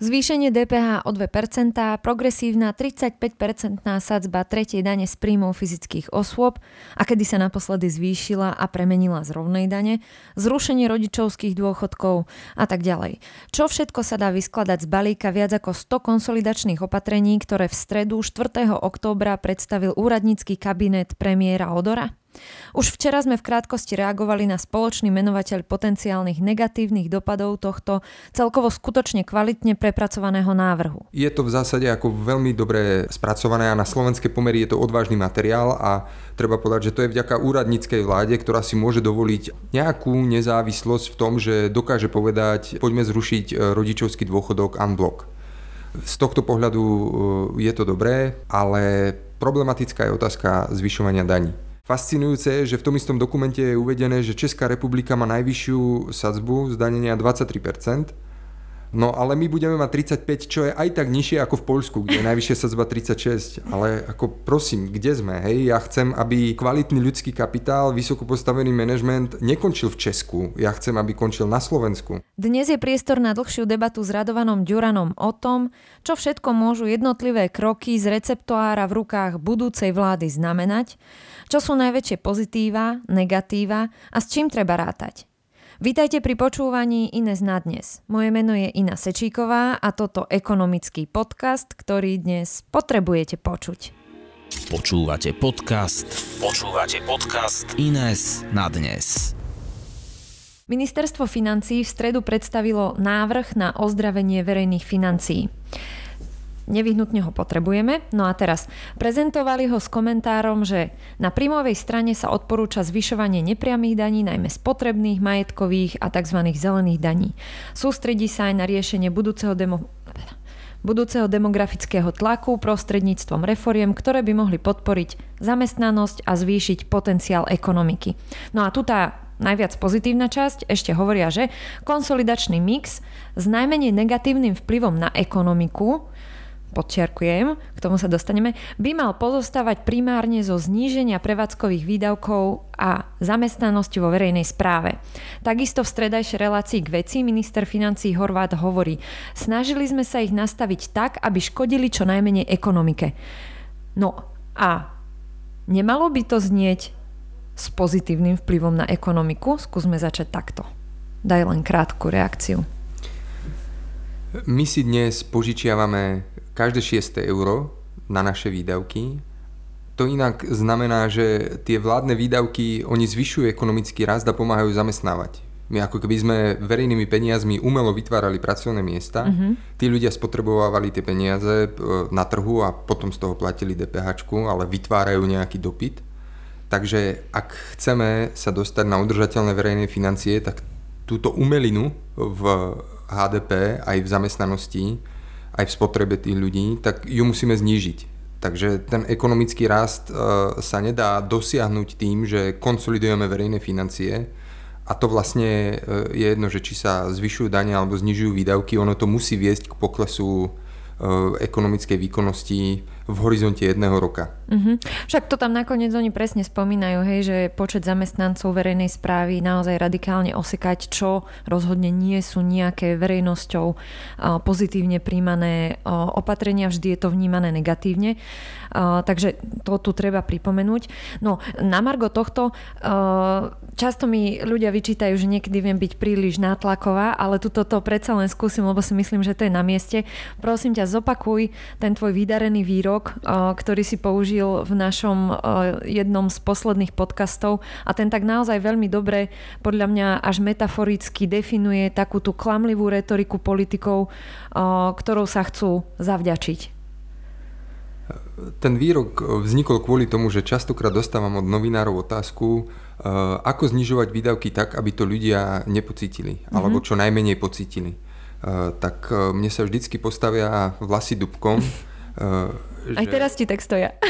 Zvýšenie DPH o 2%, progresívna 35-percentná sadzba tretej dane z príjmov fyzických osôb a kedy sa naposledy zvýšila a premenila z rovnej dane, zrušenie rodičovských dôchodkov a tak ďalej. Čo všetko sa dá vyskladať z balíka viac ako 100 konsolidačných opatrení, ktoré v stredu 4. októbra predstavil úradnícky kabinet premiéra Odora? Už včera sme v krátkosti reagovali na spoločný menovateľ potenciálnych negatívnych dopadov tohto celkovo skutočne kvalitne prepracovaného návrhu. Je to v zásade ako veľmi dobre spracované a na slovenské pomery je to odvážny materiál a treba povedať, že to je vďaka úradníckej vláde, ktorá si môže dovoliť nejakú nezávislosť v tom, že dokáže povedať, poďme zrušiť e, rodičovský dôchodok unblock. Z tohto pohľadu e, je to dobré, ale problematická je otázka zvyšovania daní. Fascinujúce je, že v tom istom dokumente je uvedené, že Česká republika má najvyššiu sadzbu zdanenia 23%, No ale my budeme mať 35, čo je aj tak nižšie ako v Poľsku, kde je najvyššia sadzba 36. Ale ako prosím, kde sme? Hej, ja chcem, aby kvalitný ľudský kapitál, vysoko postavený manažment nekončil v Česku. Ja chcem, aby končil na Slovensku. Dnes je priestor na dlhšiu debatu s Radovanom Ďuranom o tom, čo všetko môžu jednotlivé kroky z receptoára v rukách budúcej vlády znamenať, čo sú najväčšie pozitíva, negatíva a s čím treba rátať. Vítajte pri počúvaní Ines na dnes. Moje meno je Ina Sečíková a toto ekonomický podcast, ktorý dnes potrebujete počuť. Počúvate podcast. Počúvate podcast Ines na dnes. Ministerstvo financí v stredu predstavilo návrh na ozdravenie verejných financií nevyhnutne ho potrebujeme. No a teraz, prezentovali ho s komentárom, že na príjmovej strane sa odporúča zvyšovanie nepriamých daní, najmä spotrebných, majetkových a tzv. zelených daní. Sústredí sa aj na riešenie budúceho demo budúceho demografického tlaku prostredníctvom reforiem, ktoré by mohli podporiť zamestnanosť a zvýšiť potenciál ekonomiky. No a tu tá najviac pozitívna časť ešte hovoria, že konsolidačný mix s najmenej negatívnym vplyvom na ekonomiku podčiarkujem, k tomu sa dostaneme, by mal pozostávať primárne zo zníženia prevádzkových výdavkov a zamestnanosti vo verejnej správe. Takisto v stredajšej relácii k veci minister financí Horvát hovorí, snažili sme sa ich nastaviť tak, aby škodili čo najmenej ekonomike. No a nemalo by to znieť s pozitívnym vplyvom na ekonomiku? Skúsme začať takto. Daj len krátku reakciu. My si dnes požičiavame každé 6 euro na naše výdavky. To inak znamená, že tie vládne výdavky, oni zvyšujú ekonomický rast a pomáhajú zamestnávať. My ako keby sme verejnými peniazmi umelo vytvárali pracovné miesta, mm-hmm. tí ľudia spotrebovávali tie peniaze e, na trhu a potom z toho platili DPH, ale vytvárajú nejaký dopyt. Takže ak chceme sa dostať na udržateľné verejné financie, tak túto umelinu v HDP aj v zamestnanosti aj v spotrebe tých ľudí, tak ju musíme znížiť. Takže ten ekonomický rast e, sa nedá dosiahnuť tým, že konsolidujeme verejné financie a to vlastne e, je jedno, že či sa zvyšujú dane alebo znižujú výdavky, ono to musí viesť k poklesu e, ekonomickej výkonnosti v horizonte jedného roka. Uh-huh. Však to tam nakoniec oni presne spomínajú, hej, že počet zamestnancov verejnej správy naozaj radikálne osekať, čo rozhodne nie sú nejaké verejnosťou pozitívne príjmané opatrenia, vždy je to vnímané negatívne. Takže to tu treba pripomenúť. No, na margo tohto často mi ľudia vyčítajú, že niekedy viem byť príliš nátlaková, ale tuto to predsa len skúsim, lebo si myslím, že to je na mieste. Prosím ťa, zopakuj ten tvoj vydarený výrok výrok, ktorý si použil v našom jednom z posledných podcastov a ten tak naozaj veľmi dobre, podľa mňa až metaforicky definuje takú tú klamlivú retoriku politikov, ktorou sa chcú zavďačiť. Ten výrok vznikol kvôli tomu, že častokrát dostávam od novinárov otázku, ako znižovať výdavky tak, aby to ľudia nepocítili, mm-hmm. alebo čo najmenej pocítili. Tak mne sa vždycky postavia vlasy dubkom, Aj teraz ti tak stoja.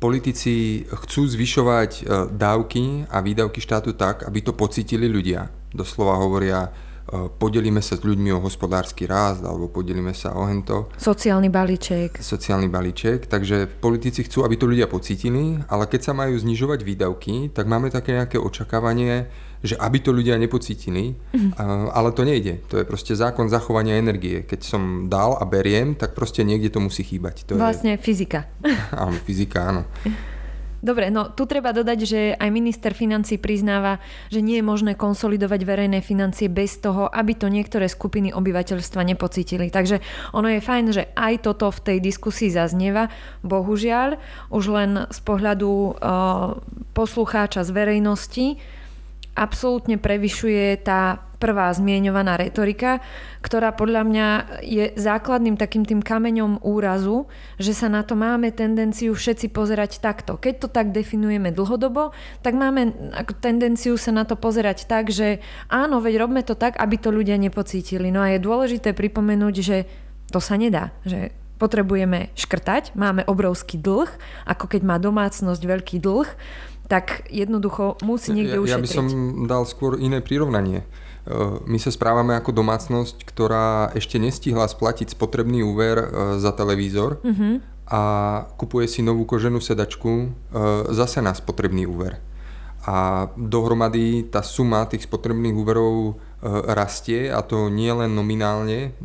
politici chcú zvyšovať e, dávky a výdavky štátu tak, aby to pocítili ľudia. Doslova hovoria, podelíme sa s ľuďmi o hospodársky rást alebo podelíme sa o hento. Sociálny balíček. Sociálny balíček, takže politici chcú, aby to ľudia pocítili, ale keď sa majú znižovať výdavky, tak máme také nejaké očakávanie, že aby to ľudia nepocítili, mm. ale to nejde. To je proste zákon zachovania energie. Keď som dal a beriem, tak proste niekde to musí chýbať. To vlastne je... fyzika. Áno, fyzika, áno. Dobre, no tu treba dodať, že aj minister financí priznáva, že nie je možné konsolidovať verejné financie bez toho, aby to niektoré skupiny obyvateľstva nepocítili. Takže ono je fajn, že aj toto v tej diskusii zaznieva. Bohužiaľ, už len z pohľadu uh, poslucháča z verejnosti absolútne prevyšuje tá prvá zmieňovaná retorika, ktorá podľa mňa je základným takým tým kameňom úrazu, že sa na to máme tendenciu všetci pozerať takto. Keď to tak definujeme dlhodobo, tak máme tendenciu sa na to pozerať tak, že áno, veď robme to tak, aby to ľudia nepocítili. No a je dôležité pripomenúť, že to sa nedá, že potrebujeme škrtať, máme obrovský dlh, ako keď má domácnosť veľký dlh, tak jednoducho musí niekde ja, ušetriť. Ja by som dal skôr iné prirovnanie. My sa správame ako domácnosť, ktorá ešte nestihla splatiť spotrebný úver e, za televízor mm-hmm. a kupuje si novú koženú sedačku e, zase na spotrebný úver. A dohromady tá suma tých spotrebných úverov e, rastie a to nie len nominálne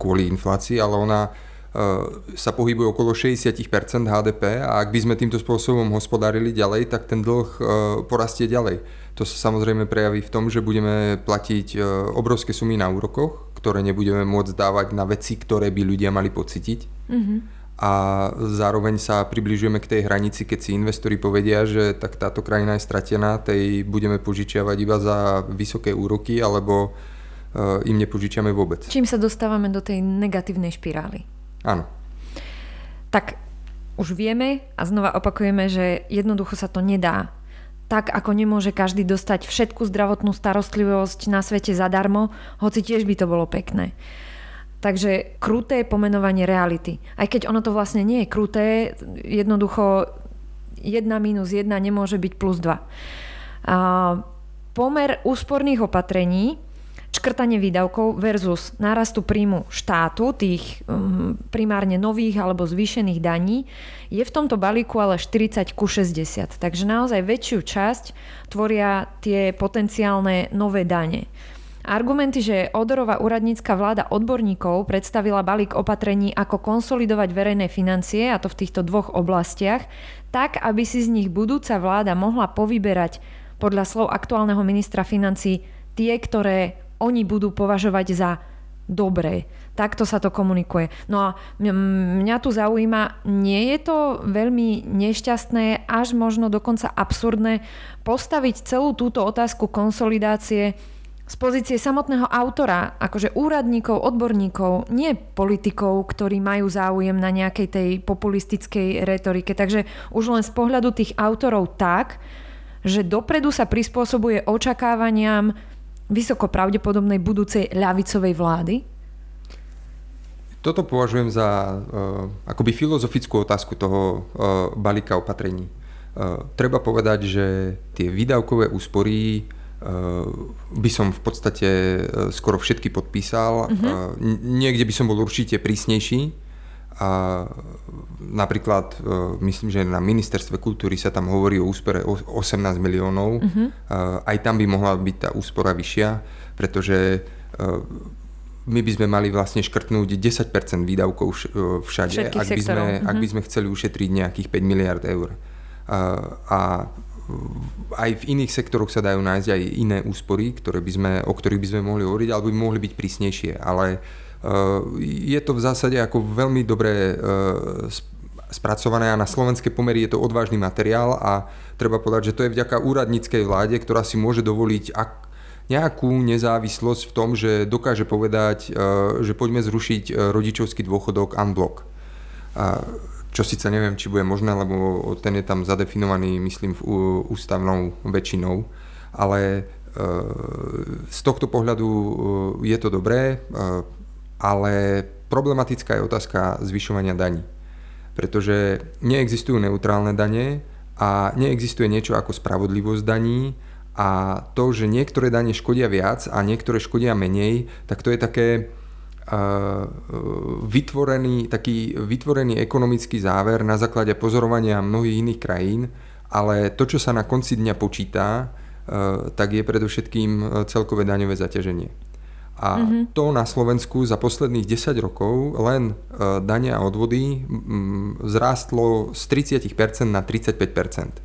kvôli inflácii, ale ona sa pohybuje okolo 60% HDP a ak by sme týmto spôsobom hospodárili ďalej, tak ten dlh porastie ďalej. To sa samozrejme prejaví v tom, že budeme platiť e, obrovské sumy na úrokoch, ktoré nebudeme môcť dávať na veci, ktoré by ľudia mali pocítiť. Mm-hmm. A zároveň sa približujeme k tej hranici, keď si investori povedia, že tak táto krajina je stratená, tej budeme požičiavať iba za vysoké úroky, alebo e, im nepožičiame vôbec. Čím sa dostávame do tej negatívnej špirály. Áno. Tak už vieme a znova opakujeme, že jednoducho sa to nedá tak ako nemôže každý dostať všetku zdravotnú starostlivosť na svete zadarmo, hoci tiež by to bolo pekné. Takže kruté pomenovanie reality. Aj keď ono to vlastne nie je kruté, jednoducho 1 minus 1 nemôže byť plus 2. A pomer úsporných opatrení škrtanie výdavkov versus nárastu príjmu štátu, tých um, primárne nových alebo zvýšených daní, je v tomto balíku ale 40 ku 60. Takže naozaj väčšiu časť tvoria tie potenciálne nové dane. Argumenty, že Odorová úradnícka vláda odborníkov predstavila balík opatrení, ako konsolidovať verejné financie, a to v týchto dvoch oblastiach, tak, aby si z nich budúca vláda mohla povyberať podľa slov aktuálneho ministra financí tie, ktoré oni budú považovať za dobré. Takto sa to komunikuje. No a mňa tu zaujíma, nie je to veľmi nešťastné, až možno dokonca absurdné postaviť celú túto otázku konsolidácie z pozície samotného autora, akože úradníkov, odborníkov, nie politikov, ktorí majú záujem na nejakej tej populistickej retorike. Takže už len z pohľadu tých autorov tak, že dopredu sa prispôsobuje očakávaniam vysoko pravdepodobnej budúcej ľavicovej vlády? Toto považujem za uh, akoby filozofickú otázku toho uh, balíka opatrení. Uh, treba povedať, že tie výdavkové úspory by som v podstate skoro všetky podpísal. Uh-huh. Uh, niekde by som bol určite prísnejší, a napríklad, e, myslím, že na ministerstve kultúry sa tam hovorí o úspore 18 miliónov. Uh-huh. Aj tam by mohla byť tá úspora vyššia, pretože e, my by sme mali vlastne škrtnúť 10% výdavkov všade, ak by, sme, uh-huh. ak by sme chceli ušetriť nejakých 5 miliard eur. A aj v iných sektoroch sa dajú nájsť aj iné úspory, ktoré by sme, o ktorých by sme mohli hovoriť, alebo by mohli byť prísnejšie. Ale uh, je to v zásade ako veľmi dobre e, spracované a na slovenské pomery je to odvážny materiál a treba povedať, že to je vďaka úradníckej vláde, ktorá si môže dovoliť ak, nejakú nezávislosť v tom, že dokáže povedať, e, že poďme zrušiť e, rodičovský dôchodok unblock. Čo síce neviem, či bude možné, lebo ten je tam zadefinovaný, myslím, ústavnou väčšinou, ale z tohto pohľadu je to dobré ale problematická je otázka zvyšovania daní. Pretože neexistujú neutrálne dane a neexistuje niečo ako spravodlivosť daní A to, že niektoré dane škodia viac a niektoré škodia menej, tak to je také vytvorený, taký vytvorený ekonomický záver na základe pozorovania mnohých iných krajín, ale to, čo sa na konci dňa počíta, tak je predovšetkým celkové daňové zaťaženie. A mm-hmm. to na Slovensku za posledných 10 rokov len dania a odvody vzrástlo z 30% na 35%.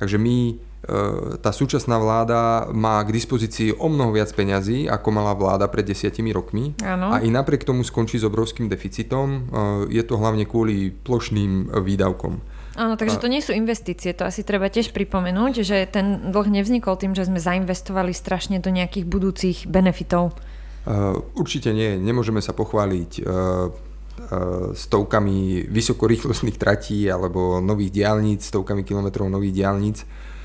Takže my E, tá súčasná vláda má k dispozícii o mnoho viac peňazí, ako mala vláda pred desiatimi rokmi. Ano. A i napriek tomu skončí s obrovským deficitom. E, je to hlavne kvôli plošným výdavkom. Áno, takže to nie sú investície, to asi treba tiež pripomenúť, že ten dlh nevznikol tým, že sme zainvestovali strašne do nejakých budúcich benefitov. Uh, určite nie, nemôžeme sa pochváliť uh, uh, stovkami vysokorýchlostných tratí alebo nových diálnic, stovkami kilometrov nových diálnic.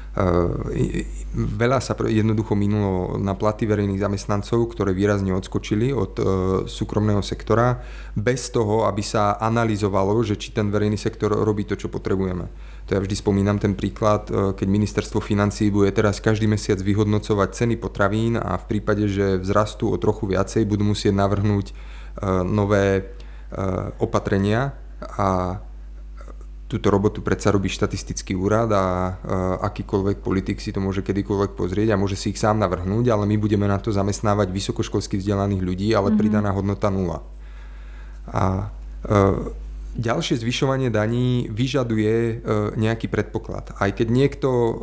Eh, veľa sa jednoducho minulo na platy verejných zamestnancov, ktoré výrazne odskočili od eh, súkromného sektora, bez toho, aby sa analyzovalo, že či ten verejný sektor robí to, čo potrebujeme. To ja vždy spomínam ten príklad, eh, keď ministerstvo financí bude teraz každý mesiac vyhodnocovať ceny potravín a v prípade, že vzrastú o trochu viacej, budú musieť navrhnúť nové opatrenia a túto robotu predsa robí štatistický úrad a akýkoľvek politik si to môže kedykoľvek pozrieť a môže si ich sám navrhnúť, ale my budeme na to zamestnávať vysokoškolsky vzdelaných ľudí, ale mm-hmm. pridaná hodnota nula. A e, ďalšie zvyšovanie daní vyžaduje e, nejaký predpoklad. Aj keď niekto e,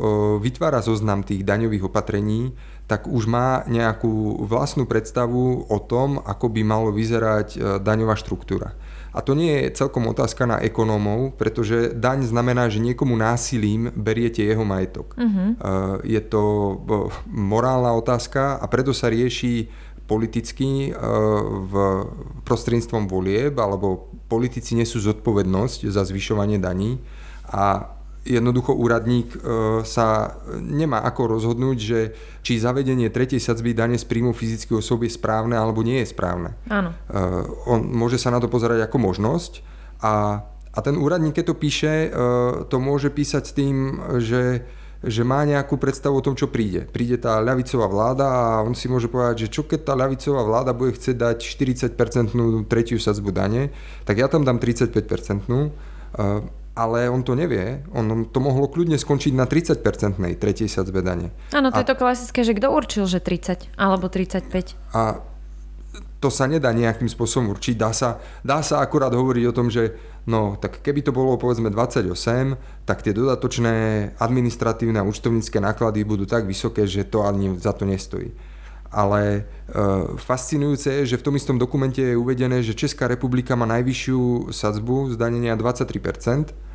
vytvára zoznam tých daňových opatrení, tak už má nejakú vlastnú predstavu o tom, ako by malo vyzerať daňová štruktúra. A to nie je celkom otázka na ekonómov, pretože daň znamená, že niekomu násilím beriete jeho majetok. Uh-huh. Je to morálna otázka a preto sa rieši politicky v prostredníctvom volieb, alebo politici nesú zodpovednosť za zvyšovanie daní a jednoducho úradník e, sa nemá ako rozhodnúť, že či zavedenie tretej sadzby dane z príjmu fyzických osob je správne alebo nie je správne. Áno. E, on môže sa na to pozerať ako možnosť a, a ten úradník, keď to píše, e, to môže písať s tým, že že má nejakú predstavu o tom, čo príde. Príde tá ľavicová vláda a on si môže povedať, že čo keď tá ľavicová vláda bude chcieť dať 40% tretiu sadzbu dane, tak ja tam dám 35% ale on to nevie. On to mohlo kľudne skončiť na 30-percentnej tretej sadzbe dane. Áno, to a, je to klasické, že kto určil, že 30 alebo 35. A to sa nedá nejakým spôsobom určiť. Dá sa, dá sa akurát hovoriť o tom, že no, tak keby to bolo povedzme 28, tak tie dodatočné administratívne a účtovnícke náklady budú tak vysoké, že to ani za to nestojí. Ale e, fascinujúce je, že v tom istom dokumente je uvedené, že Česká republika má najvyššiu sadzbu zdanenia 23%,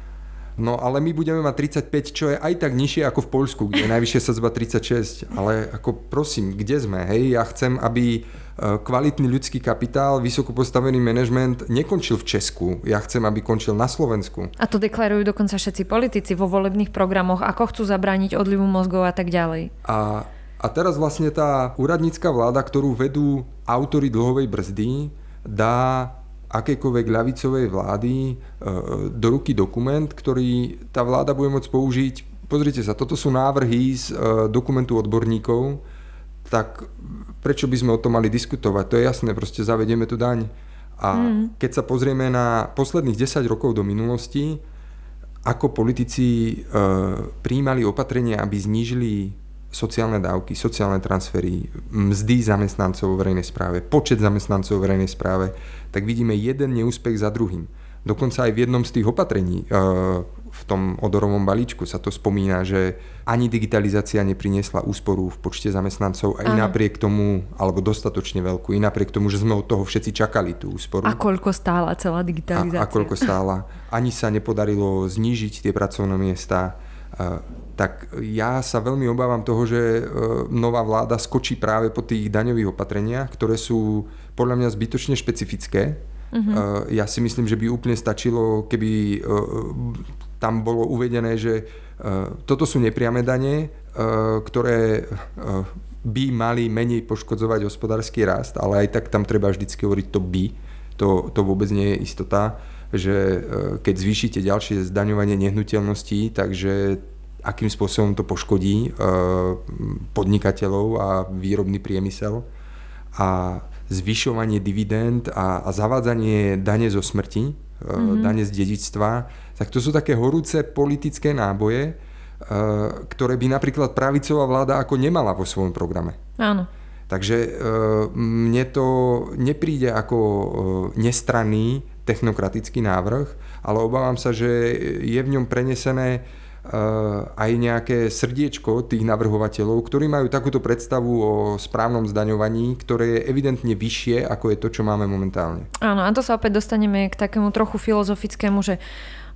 no ale my budeme mať 35, čo je aj tak nižšie ako v Poľsku, kde je najvyššia sadzba 36, ale ako prosím, kde sme, hej, ja chcem, aby e, kvalitný ľudský kapitál, vysoko postavený manažment nekončil v Česku. Ja chcem, aby končil na Slovensku. A to deklarujú dokonca všetci politici vo volebných programoch, ako chcú zabrániť odlivu mozgov a tak ďalej. A a teraz vlastne tá úradnícka vláda, ktorú vedú autory dlhovej brzdy, dá akejkoľvek ľavicovej vlády e, do ruky dokument, ktorý tá vláda bude môcť použiť. Pozrite sa, toto sú návrhy z e, dokumentu odborníkov, tak prečo by sme o tom mali diskutovať? To je jasné, proste zavedieme tu daň. A mm. keď sa pozrieme na posledných 10 rokov do minulosti, ako politici e, príjmali opatrenia, aby znížili sociálne dávky, sociálne transfery, mzdy zamestnancov vo verejnej správe, počet zamestnancov vo verejnej správe, tak vidíme jeden neúspech za druhým. Dokonca aj v jednom z tých opatrení, e, v tom odorovom balíčku sa to spomína, že ani digitalizácia nepriniesla úsporu v počte zamestnancov aj napriek tomu, alebo dostatočne veľkú, i napriek tomu, že sme od toho všetci čakali tú úsporu. A koľko stála celá digitalizácia? A, a koľko stála. Ani sa nepodarilo znížiť tie pracovné miesta tak ja sa veľmi obávam toho, že e, nová vláda skočí práve po tých daňových opatreniach, ktoré sú podľa mňa zbytočne špecifické. Uh-huh. Ja si myslím, že by úplne stačilo, keby e, tam bolo uvedené, že toto sú nepriame dane, ktoré by mali menej poškodzovať hospodársky rast, ale aj tak tam treba vždycky hovoriť to by. To, to vôbec nie je istota že keď zvýšite ďalšie zdaňovanie nehnuteľností, takže akým spôsobom to poškodí podnikateľov a výrobný priemysel. A zvyšovanie dividend a, a zavádzanie dane zo smrti, mm-hmm. dane z dedičstva, tak to sú také horúce politické náboje, ktoré by napríklad pravicová vláda ako nemala vo svojom programe. Áno. Takže mne to nepríde ako nestranný technokratický návrh, ale obávam sa, že je v ňom prenesené aj nejaké srdiečko tých navrhovateľov, ktorí majú takúto predstavu o správnom zdaňovaní, ktoré je evidentne vyššie, ako je to, čo máme momentálne. Áno, a to sa opäť dostaneme k takému trochu filozofickému, že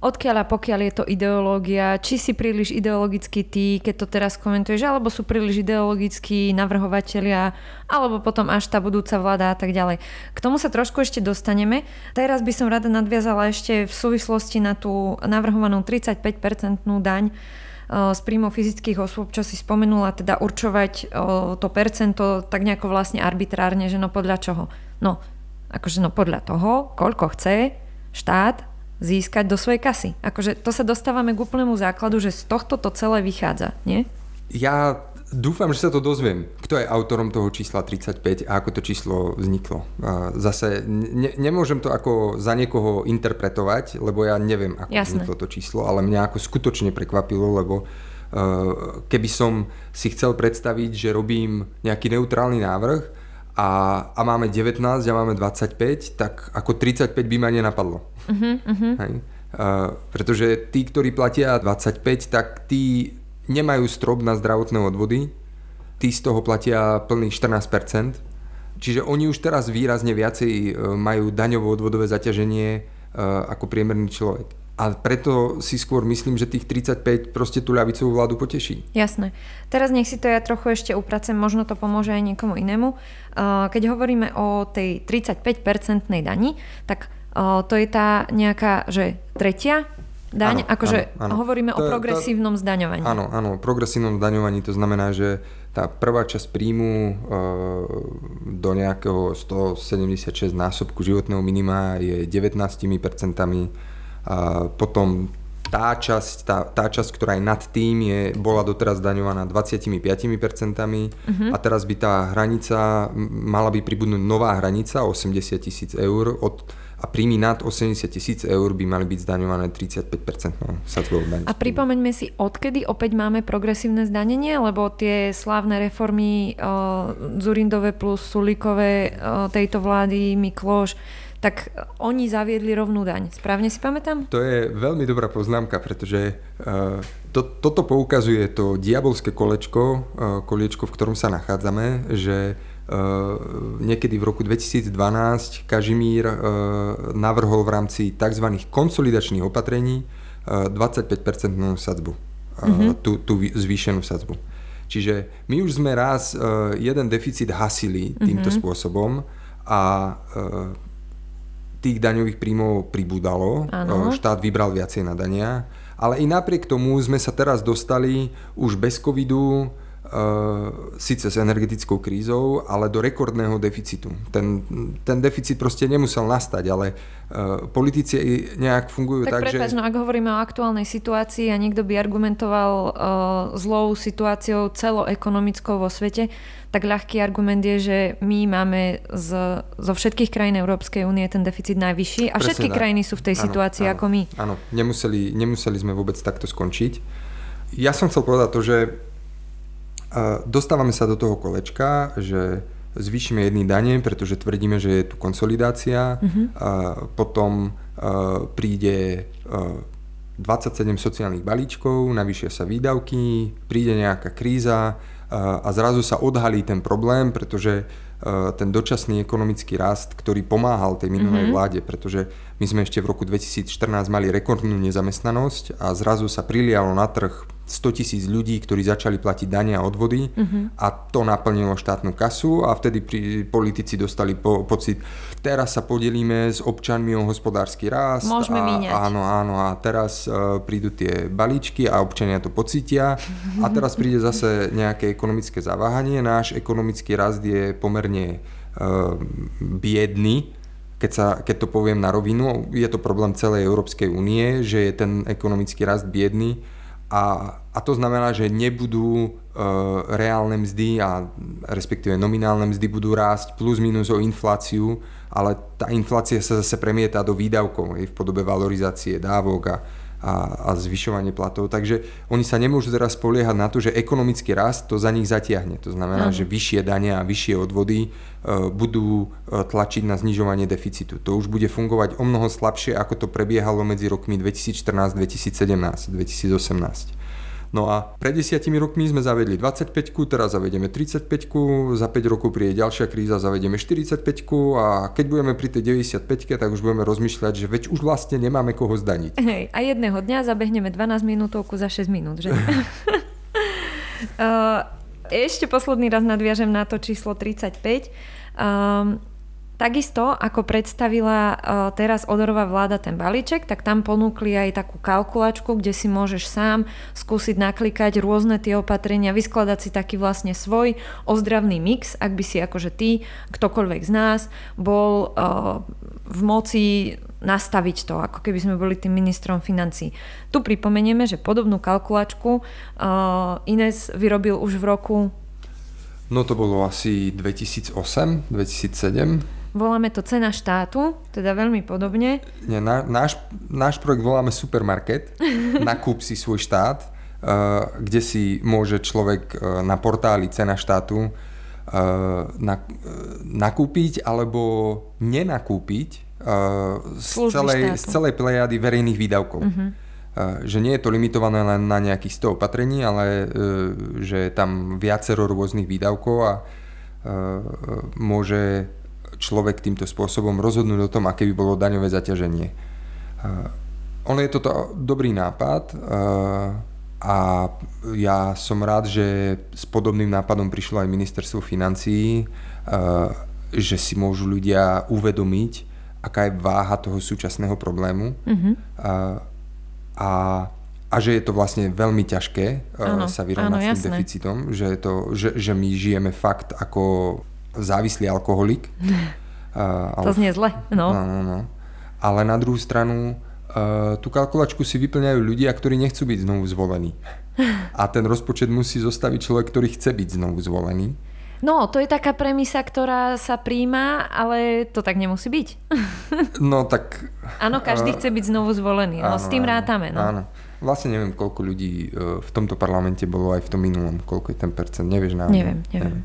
odkiaľ a pokiaľ je to ideológia, či si príliš ideologický ty, keď to teraz komentuješ, alebo sú príliš ideologickí navrhovatelia, alebo potom až tá budúca vláda a tak ďalej. K tomu sa trošku ešte dostaneme. Teraz by som rada nadviazala ešte v súvislosti na tú navrhovanú 35-percentnú daň e, z príjmov fyzických osôb, čo si spomenula, teda určovať e, to percento tak nejako vlastne arbitrárne, že no podľa čoho? No, akože no podľa toho, koľko chce štát získať do svojej kasy. Akože to sa dostávame k úplnému základu, že z tohto to celé vychádza, nie? Ja dúfam, že sa to dozviem. Kto je autorom toho čísla 35 a ako to číslo vzniklo. Zase ne, nemôžem to ako za niekoho interpretovať, lebo ja neviem, ako Jasne. vzniklo to číslo, ale mňa ako skutočne prekvapilo, lebo keby som si chcel predstaviť, že robím nejaký neutrálny návrh, a, a máme 19 a máme 25, tak ako 35 by ma nenapadlo. Uh-huh, uh-huh. Hej? Uh, pretože tí, ktorí platia 25, tak tí nemajú strop na zdravotné odvody, tí z toho platia plných 14%, čiže oni už teraz výrazne viacej e, majú daňovo-odvodové zaťaženie uh, ako priemerný človek. A preto si skôr myslím, že tých 35 proste tú ľavicovú vládu poteší. Jasné. Teraz nech si to ja trochu ešte upracem, možno to pomôže aj niekomu inému. Keď hovoríme o tej 35-percentnej dani, tak to je tá nejaká, že tretia daň, ano, akože ano, ano. hovoríme to, o progresívnom to, zdaňovaní. Áno, áno, progresívnom zdaňovaní to znamená, že tá prvá časť príjmu do nejakého 176 násobku životného minima je 19 percentami a potom tá časť, tá, tá časť, ktorá je nad tým, je, bola doteraz daňovaná 25%, uh-huh. a teraz by tá hranica, mala by pribudnúť nová hranica 80 tisíc eur od, a príjmy nad 80 tisíc eur by mali byť zdaňované 35% sadzbou daň. A pripomeňme si, odkedy opäť máme progresívne zdanenie, lebo tie slávne reformy uh, Zurindové plus Sulíkové uh, tejto vlády, Mikloš, tak oni zaviedli rovnú daň. Správne si pamätám? To je veľmi dobrá poznámka, pretože uh, to, toto poukazuje to diabolské kolečko, uh, koliečko, v ktorom sa nachádzame, že uh, niekedy v roku 2012 Kažimír navrhol v rámci tzv. konsolidačných opatrení uh, 25% sadzbu, mm-hmm. tú, tú zvýšenú sadzbu. Čiže my už sme raz jeden deficit hasili týmto mm-hmm. spôsobom a tých daňových príjmov pribúdalo, ano. E, štát vybral viacej na dania, ale i napriek tomu sme sa teraz dostali už bez covidu síce s energetickou krízou, ale do rekordného deficitu. Ten, ten deficit proste nemusel nastať, ale uh, politici nejak fungujú tak, tak prepáč, že... no ak hovoríme o aktuálnej situácii a niekto by argumentoval uh, zlou situáciou celoekonomickou vo svete, tak ľahký argument je, že my máme z, zo všetkých krajín Európskej únie ten deficit najvyšší a Presne všetky tak. krajiny sú v tej áno, situácii áno, ako my. Áno, nemuseli, nemuseli sme vôbec takto skončiť. Ja som chcel povedať to, že Dostávame sa do toho kolečka, že zvýšime jedny dane, pretože tvrdíme, že je tu konsolidácia. Uh-huh. A potom príde 27 sociálnych balíčkov, navýšia sa výdavky, príde nejaká kríza a zrazu sa odhalí ten problém, pretože ten dočasný ekonomický rast, ktorý pomáhal tej minulej mm-hmm. vláde, pretože my sme ešte v roku 2014 mali rekordnú nezamestnanosť a zrazu sa prilialo na trh 100 tisíc ľudí, ktorí začali platiť dania a odvody uh-huh. a to naplnilo štátnu kasu a vtedy pri, politici dostali po, pocit, teraz sa podelíme s občanmi o hospodársky rast. Môžeme a, míňať. Áno, áno a teraz uh, prídu tie balíčky a občania to pocítia a teraz príde zase nejaké ekonomické zaváhanie. Náš ekonomický rast je pomerne uh, biedný, keď, sa, keď to poviem na rovinu. Je to problém celej Európskej únie, že je ten ekonomický rast biedný a, a to znamená, že nebudú e, reálne mzdy a respektíve nominálne mzdy budú rásť plus minus o infláciu, ale tá inflácia sa zase premieta do výdavkov v podobe valorizácie dávok a, a, a zvyšovanie platov. Takže oni sa nemôžu teraz spoliehať na to, že ekonomický rast to za nich zatiahne. To znamená, uh-huh. že vyššie dania a vyššie odvody budú uh, tlačiť na znižovanie deficitu. To už bude fungovať o mnoho slabšie, ako to prebiehalo medzi rokmi 2014, 2017, 2018. No a pred desiatimi rokmi sme zavedli 25 teraz zavedieme 35 za 5 rokov príde ďalšia kríza, zavedieme 45 a keď budeme pri tej 95 tak už budeme rozmýšľať, že veď už vlastne nemáme koho zdaniť. Hej, a jedného dňa zabehneme 12 minútovku za 6 minút, že? Ešte posledný raz nadviažem na to číslo 35. Um, Takisto, ako predstavila uh, teraz odorová vláda ten balíček, tak tam ponúkli aj takú kalkulačku, kde si môžeš sám skúsiť naklikať rôzne tie opatrenia, vyskladať si taký vlastne svoj ozdravný mix, ak by si akože ty, ktokoľvek z nás, bol uh, v moci nastaviť to, ako keby sme boli tým ministrom financí. Tu pripomenieme, že podobnú kalkulačku uh, Ines vyrobil už v roku No to bolo asi 2008, 2007. Voláme to cena štátu, teda veľmi podobne. Nie, na, náš, náš projekt voláme Supermarket. Nakúp si svoj štát, uh, kde si môže človek uh, na portáli cena štátu uh, nakúpiť alebo nenakúpiť z, celej, z celej plejady verejných výdavkov. Uh-huh. Že nie je to limitované len na nejakých 100 opatrení, ale uh, že je tam viacero rôznych výdavkov a uh, môže človek týmto spôsobom rozhodnúť o tom, aké by bolo daňové zaťaženie. ono je toto dobrý nápad a ja som rád, že s podobným nápadom prišlo aj ministerstvo financií, že si môžu ľudia uvedomiť, aká je váha toho súčasného problému mm-hmm. A, a, že je to vlastne veľmi ťažké áno, sa vyrovnať s tým jasné. deficitom, že, je to, že, že my žijeme fakt ako závislý alkoholik. Uh, to znie zle, no. no, no, no. Ale na druhú stranu uh, tú kalkulačku si vyplňajú ľudia, ktorí nechcú byť znovu zvolení. A ten rozpočet musí zostaviť človek, ktorý chce byť znovu zvolený. No, to je taká premisa, ktorá sa príjma, ale to tak nemusí byť. No tak... Áno, každý uh, chce byť znovu zvolený, no áno, s tým áno, rátame. No. Áno. Vlastne neviem, koľko ľudí uh, v tomto parlamente bolo aj v tom minulom, koľko je ten percent, nevieš? Neviem, neviem. neviem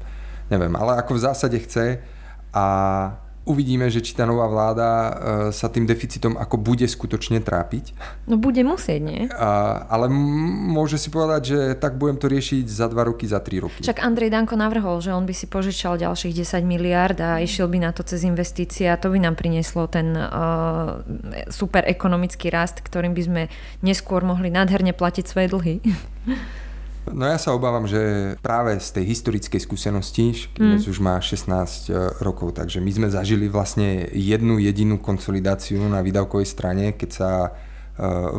neviem, ale ako v zásade chce a uvidíme, že či tá nová vláda uh, sa tým deficitom ako bude skutočne trápiť. No bude musieť, nie? Uh, ale môže si povedať, že tak budem to riešiť za dva roky, za tri roky. Však Andrej Danko navrhol, že on by si požičal ďalších 10 miliard a išiel by na to cez investície a to by nám prinieslo ten uh, super ekonomický rast, ktorým by sme neskôr mohli nádherne platiť svoje dlhy. No ja sa obávam, že práve z tej historickej skúsenosti, keď mm. už má 16 e, rokov, takže my sme zažili vlastne jednu jedinú konsolidáciu na výdavkovej strane, keď sa e,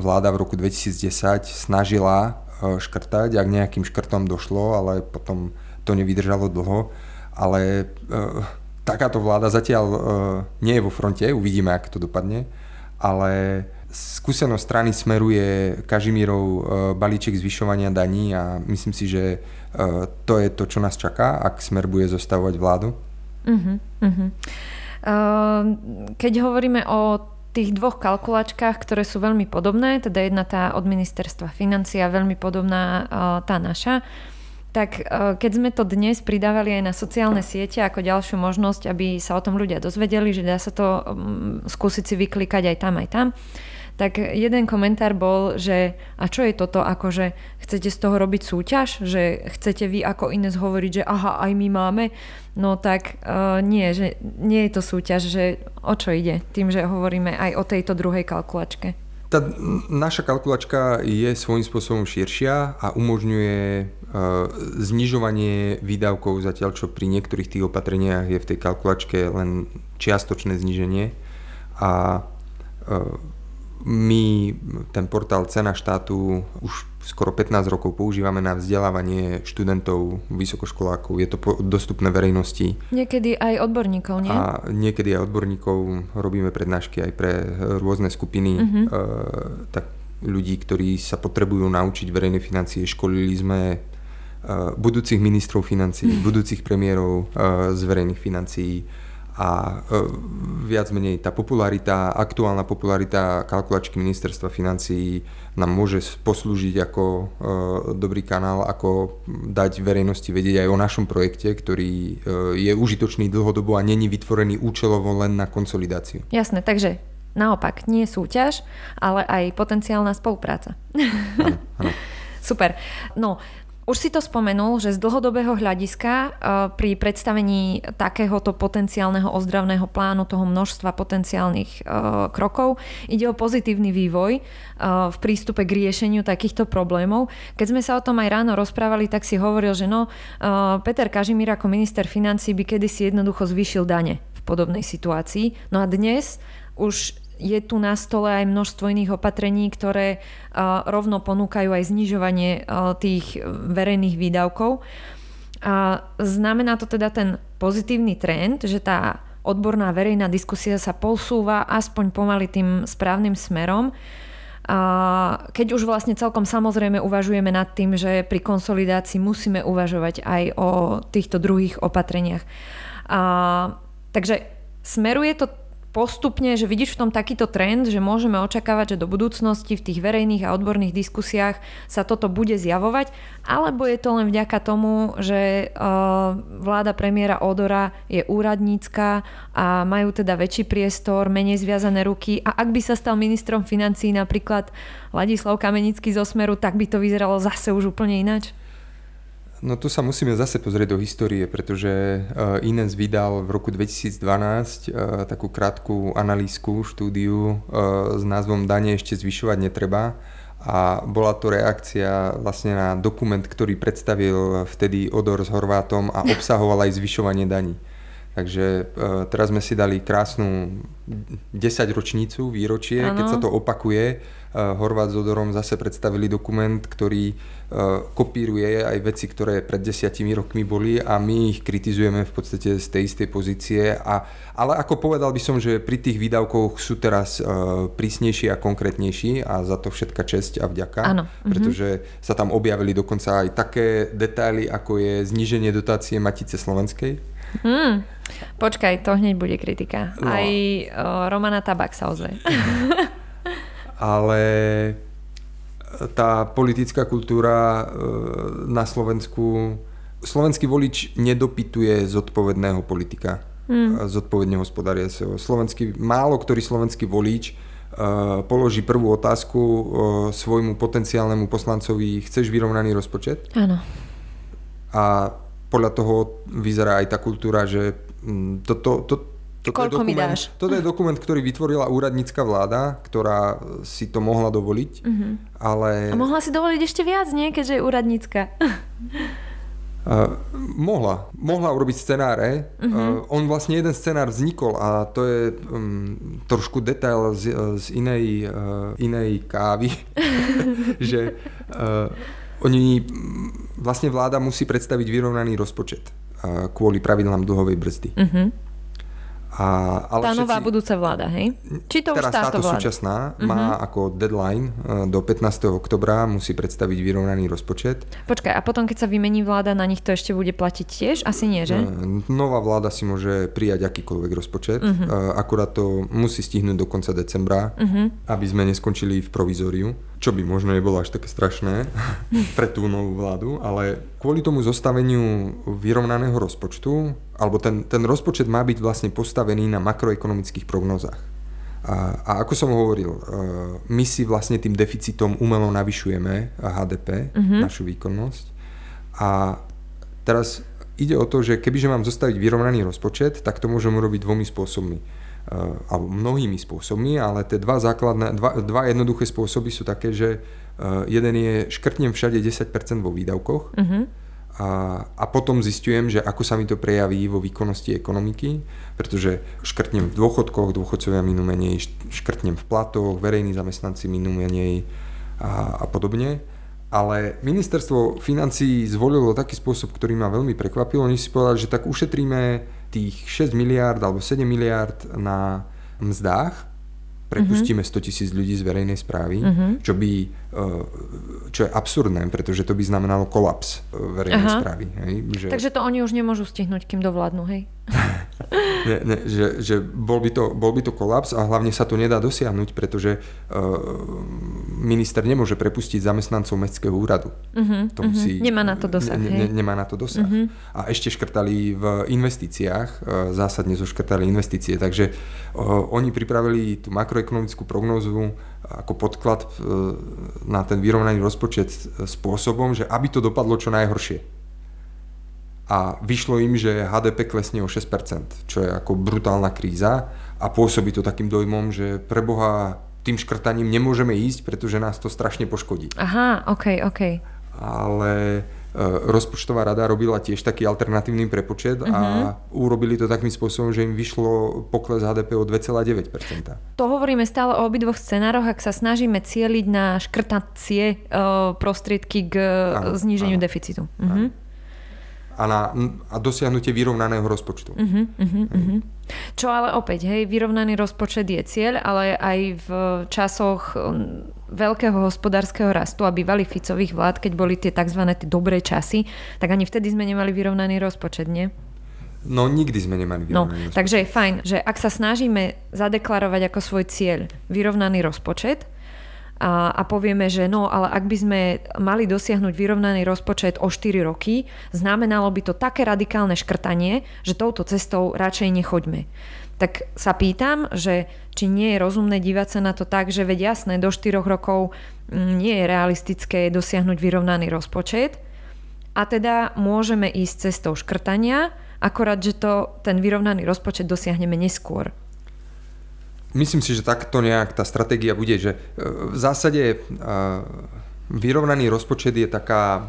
vláda v roku 2010 snažila e, škrtať, ak nejakým škrtom došlo, ale potom to nevydržalo dlho. Ale takáto vláda zatiaľ nie je vo fronte, uvidíme, ako to dopadne, ale skúsenosť strany smeruje Kažimírov e, balíček zvyšovania daní a myslím si, že e, to je to, čo nás čaká, ak smer bude zostavovať vládu. Uh-huh, uh-huh. Keď hovoríme o tých dvoch kalkulačkách, ktoré sú veľmi podobné, teda jedna tá od ministerstva financia, veľmi podobná tá naša, tak keď sme to dnes pridávali aj na sociálne siete ako ďalšiu možnosť, aby sa o tom ľudia dozvedeli, že dá sa to skúsiť si vyklikať aj tam, aj tam, tak jeden komentár bol, že a čo je toto, akože chcete z toho robiť súťaž, že chcete vy ako iné hovoriť, že aha, aj my máme, no tak uh, nie, že nie je to súťaž, že o čo ide tým, že hovoríme aj o tejto druhej kalkulačke. Tá naša kalkulačka je svojím spôsobom širšia a umožňuje uh, znižovanie výdavkov, zatiaľ čo pri niektorých tých opatreniach je v tej kalkulačke len čiastočné zníženie. A uh, my ten portál Cena štátu už skoro 15 rokov používame na vzdelávanie študentov, vysokoškolákov. Je to dostupné verejnosti. Niekedy aj odborníkov, nie? A niekedy aj odborníkov. Robíme prednášky aj pre rôzne skupiny. Uh-huh. E, tak ľudí, ktorí sa potrebujú naučiť verejné financie. Školili sme budúcich ministrov financií, budúcich premiérov z verejných financií, a e, viac menej tá popularita, aktuálna popularita kalkulačky ministerstva financií nám môže poslúžiť ako e, dobrý kanál, ako dať verejnosti vedieť aj o našom projekte, ktorý e, je užitočný dlhodobo a není vytvorený účelovo len na konsolidáciu. Jasné, takže naopak, nie súťaž, ale aj potenciálna spolupráca. Áno, áno. Super. No, už si to spomenul, že z dlhodobého hľadiska e, pri predstavení takéhoto potenciálneho ozdravného plánu, toho množstva potenciálnych e, krokov, ide o pozitívny vývoj e, v prístupe k riešeniu takýchto problémov. Keď sme sa o tom aj ráno rozprávali, tak si hovoril, že no, Peter Kažimír ako minister financí by kedysi jednoducho zvýšil dane v podobnej situácii. No a dnes už je tu na stole aj množstvo iných opatrení, ktoré rovno ponúkajú aj znižovanie tých verejných výdavkov. A znamená to teda ten pozitívny trend, že tá odborná verejná diskusia sa posúva aspoň pomaly tým správnym smerom. A keď už vlastne celkom samozrejme uvažujeme nad tým, že pri konsolidácii musíme uvažovať aj o týchto druhých opatreniach. A, takže smeruje to postupne, že vidíš v tom takýto trend, že môžeme očakávať, že do budúcnosti v tých verejných a odborných diskusiách sa toto bude zjavovať, alebo je to len vďaka tomu, že uh, vláda premiéra Odora je úradnícka a majú teda väčší priestor, menej zviazané ruky a ak by sa stal ministrom financí napríklad Ladislav Kamenický zo Smeru, tak by to vyzeralo zase už úplne ináč? No tu sa musíme zase pozrieť do histórie, pretože uh, Ines vydal v roku 2012 uh, eh, takú krátku analýzku, štúdiu uh, s názvom Dane ešte zvyšovať netreba a bola to reakcia vlastne na dokument, ktorý predstavil vtedy Odor s Horvátom a obsahoval aj zvyšovanie daní. Takže teraz sme si dali krásnu 10 ročnicu, výročie, ano. keď sa to opakuje. Horvát s Odorom zase predstavili dokument, ktorý Eh, kopíruje aj veci, ktoré pred desiatimi rokmi boli a my ich kritizujeme v podstate z tej istej pozície. A, ale ako povedal by som, že pri tých výdavkoch sú teraz uh, prísnejší a konkrétnejší a za to všetka česť a vďaka. Áno. Mhm. Pretože sa tam objavili dokonca aj také detaily, ako je zníženie dotácie Matice Slovenskej. Hmm. Počkaj, to hneď bude kritika. No. Aj uh, Romana Tabak sa ozve. ale tá politická kultúra e, na Slovensku, slovenský volič nedopituje zodpovedného politika, hmm. zodpovedne hospodáriaceho. Slovenský, málo ktorý slovenský volič položí prvú otázku svojmu potenciálnemu poslancovi, chceš vyrovnaný rozpočet? Áno. A podľa toho vyzerá aj tá kultúra, že mm, to, to, to, toto Koľko je dokument, mi dáš? Toto je dokument, ktorý vytvorila úradnícka vláda, ktorá si to mohla dovoliť, uh-huh. ale... A mohla si dovoliť ešte viac, nie? Keďže je úradnícka. Uh, mohla. Mohla urobiť scenáre. Uh-huh. Uh, on vlastne jeden scenár vznikol a to je um, trošku detail z, z inej, uh, inej kávy, že uh, oni, vlastne vláda musí predstaviť vyrovnaný rozpočet uh, kvôli pravidlám dlhovej brzdy. Uh-huh. A, ale tá všetci, nová budúca vláda, hej? Či to teraz už táto, táto vláda? súčasná uh-huh. má ako deadline e, do 15. oktobra musí predstaviť vyrovnaný rozpočet. Počkaj, a potom keď sa vymení vláda, na nich to ešte bude platiť tiež? Asi nie, že? E, nová vláda si môže prijať akýkoľvek rozpočet, uh-huh. akurát to musí stihnúť do konca decembra, uh-huh. aby sme neskončili v provizóriu čo by možno nebolo až také strašné pre tú novú vládu, ale kvôli tomu zostaveniu vyrovnaného rozpočtu, alebo ten, ten rozpočet má byť vlastne postavený na makroekonomických prognozách. A, a ako som hovoril, e, my si vlastne tým deficitom umelo navyšujeme HDP. Mhm. našu výkonnosť. A teraz ide o to, že kebyže mám zostaviť vyrovnaný rozpočet, tak to môžem urobiť dvomi spôsobmi Eh, alebo mnohými spôsobmi, ale tie dva základné, dva, dva jednoduché spôsoby sú také, že eh, jeden je škrtnem všade 10% vo výdavkoch uh-huh. a, a potom zistujem, že ako sa mi to prejaví vo výkonnosti ekonomiky, pretože škrtnem v dôchodkoch, dôchodcovia minú menej, škrtnem v platoch, verejní zamestnanci minú menej a, a podobne. Ale ministerstvo financí zvolilo taký spôsob, ktorý ma veľmi prekvapil. Oni si povedali, že tak ušetríme tých 6 miliard alebo 7 miliard na mzdách, prepustíme 100 tisíc ľudí z verejnej správy, uh-huh. čo by, čo je absurdné, pretože to by znamenalo kolaps verejnej Aha. správy. Hej? Že... Takže to oni už nemôžu stihnúť, kým dovládnu, hej? ne, ne, že, že bol, by to, bol by to kolaps a hlavne sa to nedá dosiahnuť, pretože uh, minister nemôže prepustiť zamestnancov mestského úradu. Uh-huh, to musí, uh-huh. Nemá na to dosah. Ne, ne, nemá na to dosah. Uh-huh. A ešte škrtali v investíciách, uh, zásadne zoškrtali investície, takže uh, oni pripravili tú makroekonomickú prognózu ako podklad uh, na ten vyrovnaný rozpočet spôsobom, že aby to dopadlo čo najhoršie a vyšlo im, že HDP klesne o 6%, čo je ako brutálna kríza a pôsobí to takým dojmom, že preboha tým škrtaním nemôžeme ísť, pretože nás to strašne poškodí. Aha, ok, ok. Ale e, rozpočtová rada robila tiež taký alternatívny prepočet uh-huh. a mhm. urobili to takým spôsobom, že im vyšlo pokles HDP o 2,9%. To hovoríme stále o obidvoch scenároch, ak sa snažíme cieliť na škrtacie uh, prostriedky k áno, zníženiu áno, deficitu. Uh-huh. Áno a, na, a dosiahnutie vyrovnaného rozpočtu. Uh-huh, uh-huh, uh-huh. Čo ale opäť, hej, vyrovnaný rozpočet je cieľ, ale aj v časoch um, veľkého hospodárskeho rastu a bývalých Ficových vlád, keď boli tie tzv. Tie dobré časy, tak ani vtedy sme nemali vyrovnaný rozpočet, nie? No nikdy sme nemali no, vyrovnaný no, rozpočet. Takže je fajn, že ak sa snažíme zadeklarovať ako svoj cieľ vyrovnaný rozpočet, a, a povieme, že no, ale ak by sme mali dosiahnuť vyrovnaný rozpočet o 4 roky, znamenalo by to také radikálne škrtanie, že touto cestou radšej nechoďme. Tak sa pýtam, že či nie je rozumné dívať sa na to tak, že veď jasné, do 4 rokov mm, nie je realistické dosiahnuť vyrovnaný rozpočet a teda môžeme ísť cestou škrtania, akorát, že to, ten vyrovnaný rozpočet dosiahneme neskôr. Myslím si, že takto nejak tá stratégia bude, že e, v zásade e, vyrovnaný rozpočet je taká e,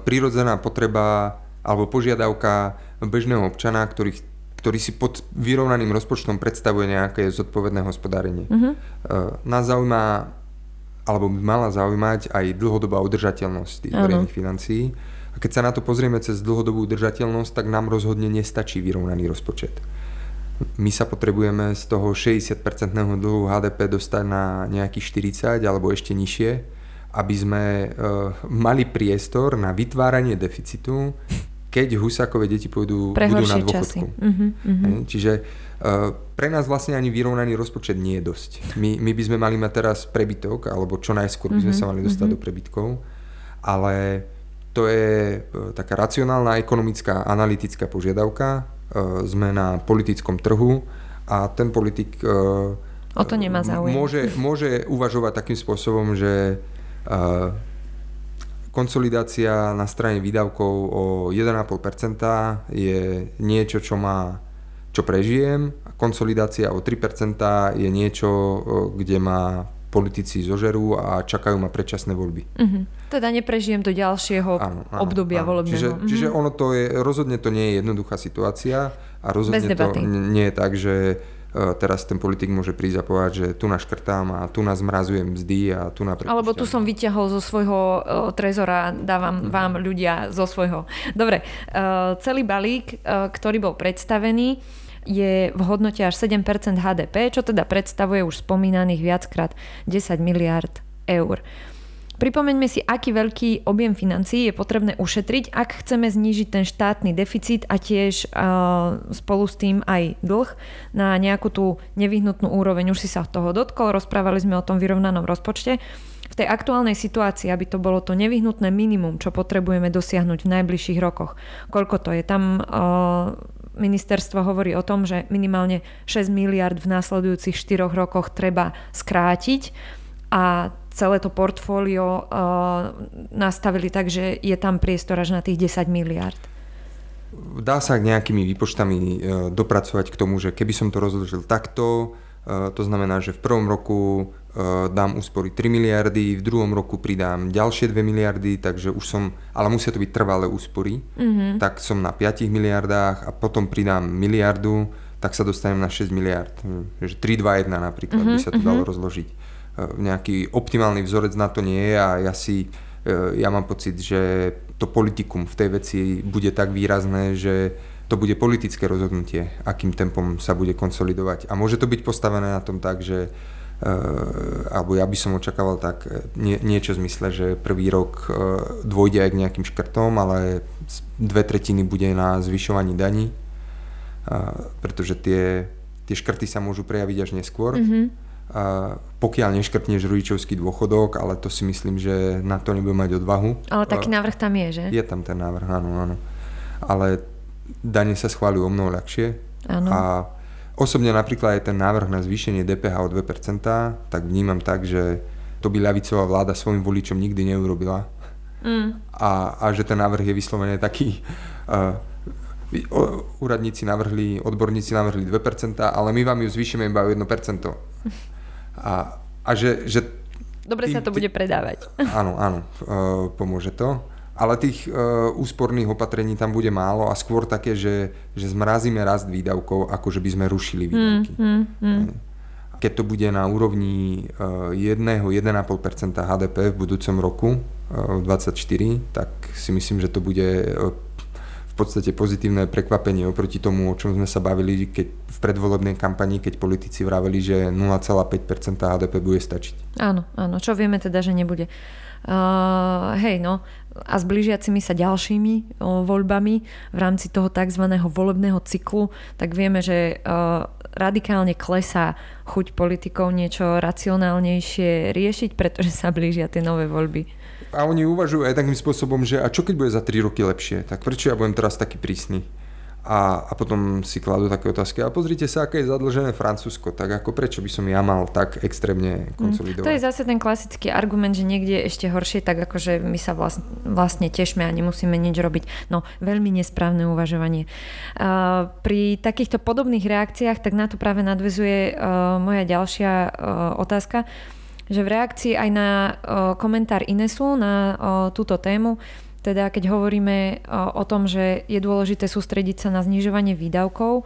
prírodzená potreba alebo požiadavka bežného občana, ktorý, ktorý si pod vyrovnaným rozpočtom predstavuje nejaké zodpovedné hospodárenie. Uh-huh. Nás zaujíma, alebo by mala zaujímať aj dlhodobá udržateľnosť tých verejných financií. A keď sa na to pozrieme cez dlhodobú udržateľnosť, tak nám rozhodne nestačí vyrovnaný rozpočet my sa potrebujeme z toho 60% dlhu HDP dostať na nejakých 40 alebo ešte nižšie, aby sme uh, mali priestor na vytváranie deficitu, keď Husákové deti pôjdu, budú na dôchodku. Uh-huh, uh-huh. Čiže uh, pre nás vlastne ani vyrovnaný rozpočet nie je dosť. My, my by sme mali mať teraz prebytok, alebo čo najskôr by sme uh-huh, sa mali dostať uh-huh. do prebytkov, ale to je uh, taká racionálna ekonomická analytická požiadavka, E, sme na politickom trhu a ten politik e, o to nemá záujem. Môže, môže uvažovať takým spôsobom, že e, konsolidácia na strane výdavkov o 1,5% je niečo, čo má čo prežijem, konsolidácia o 3% je niečo, kde má politici zožerú a čakajú ma predčasné voľby. Uh-huh. Teda neprežijem do ďalšieho áno, áno, obdobia áno. volebného. Čiže, uh-huh. čiže ono to je, rozhodne to nie je jednoduchá situácia a rozhodne to nie je tak, že uh, teraz ten politik môže prísť a povedať, že tu naškrtám a tu nás zmrazujem mzdy a tu na Alebo tu som vyťahol zo svojho uh, trezora, dávam uh-huh. vám ľudia zo svojho. Dobre, uh, celý balík, ktorý bol predstavený, je v hodnote až 7% HDP, čo teda predstavuje už spomínaných viackrát 10 miliard eur. Pripomeňme si, aký veľký objem financií je potrebné ušetriť, ak chceme znížiť ten štátny deficit a tiež uh, spolu s tým aj dlh na nejakú tú nevyhnutnú úroveň. Už si sa toho dotkol, rozprávali sme o tom vyrovnanom rozpočte. V tej aktuálnej situácii, aby to bolo to nevyhnutné minimum, čo potrebujeme dosiahnuť v najbližších rokoch. Koľko to je? Tam uh, ministerstvo hovorí o tom, že minimálne 6 miliard v následujúcich 4 rokoch treba skrátiť a celé to portfólio uh, nastavili tak, že je tam priestor až na tých 10 miliard. Dá sa nejakými výpočtami uh, dopracovať k tomu, že keby som to rozložil takto, uh, to znamená, že v prvom roku dám úspory 3 miliardy, v druhom roku pridám ďalšie 2 miliardy, takže už som, ale musia to byť trvalé úspory, mm-hmm. tak som na 5 miliardách a potom pridám miliardu, tak sa dostanem na 6 miliard. Že 3, 2, 1 napríklad mm-hmm. by sa to mm-hmm. dalo rozložiť. Eh, nejaký optimálny vzorec na to nie je a ja si, eh, ja mám pocit, že to politikum v tej veci bude tak výrazné, že to bude politické rozhodnutie, akým tempom sa bude konsolidovať. A môže to byť postavené na tom tak, že Eh, alebo ja by som očakával tak eh, nie, niečo v zmysle, že prvý rok eh, dôjde aj k nejakým škrtom, ale dve tretiny bude na zvyšovaní daní, pretože tie, tie škrty sa môžu prejaviť až neskôr. Mm-hmm. Pokiaľ neškrtneš rodičovský dôchodok, ale to si myslím, že na to nebude mať odvahu. Ale taký návrh tam je, že? Je tam ten návrh, áno, áno. Ale dane sa schváľujú o mnoho ľahšie. Áno. A Osobne napríklad aj ten návrh na zvýšenie DPH o 2%, tak vnímam tak, že to by ľavicová vláda svojim voličom nikdy neurobila. Mm. A, a že ten návrh je vyslovene taký... Uh, úradníci navrhli, odborníci navrhli 2%, ale my vám ju zvýšime iba o 1%. A, a že, že Dobre tým, sa to bude predávať. Áno, áno, uh, pomôže to ale tých e, úsporných opatrení tam bude málo a skôr také, že, že zmrazíme rast výdavkov, ako že by sme rušili výdavky. Mm, mm, mm. Keď to bude na úrovni e, 1-1,5% HDP v budúcom roku, e, v 2024, tak si myslím, že to bude e, v podstate pozitívne prekvapenie oproti tomu, o čom sme sa bavili keď v predvolebnej kampani, keď politici vraveli, že 0,5% HDP bude stačiť. Áno, áno, čo vieme teda, že nebude. Uh, hej, no, a s blížiacimi sa ďalšími voľbami v rámci toho tzv. volebného cyklu, tak vieme, že radikálne klesá chuť politikov niečo racionálnejšie riešiť, pretože sa blížia tie nové voľby. A oni uvažujú aj takým spôsobom, že a čo keď bude za 3 roky lepšie, tak prečo ja budem teraz taký prísny? A, a potom si kladú také otázky. A pozrite sa, aké je zadlžené Francúzsko. Tak ako prečo by som ja mal tak extrémne mm, konsolidovať? To je zase ten klasický argument, že niekde je ešte horšie, tak akože my sa vlastne, vlastne tešme a nemusíme nič robiť. No, veľmi nesprávne uvažovanie. Uh, pri takýchto podobných reakciách, tak na to práve nadvezuje uh, moja ďalšia uh, otázka, že v reakcii aj na uh, komentár Inesu na uh, túto tému teda keď hovoríme o, tom, že je dôležité sústrediť sa na znižovanie výdavkov,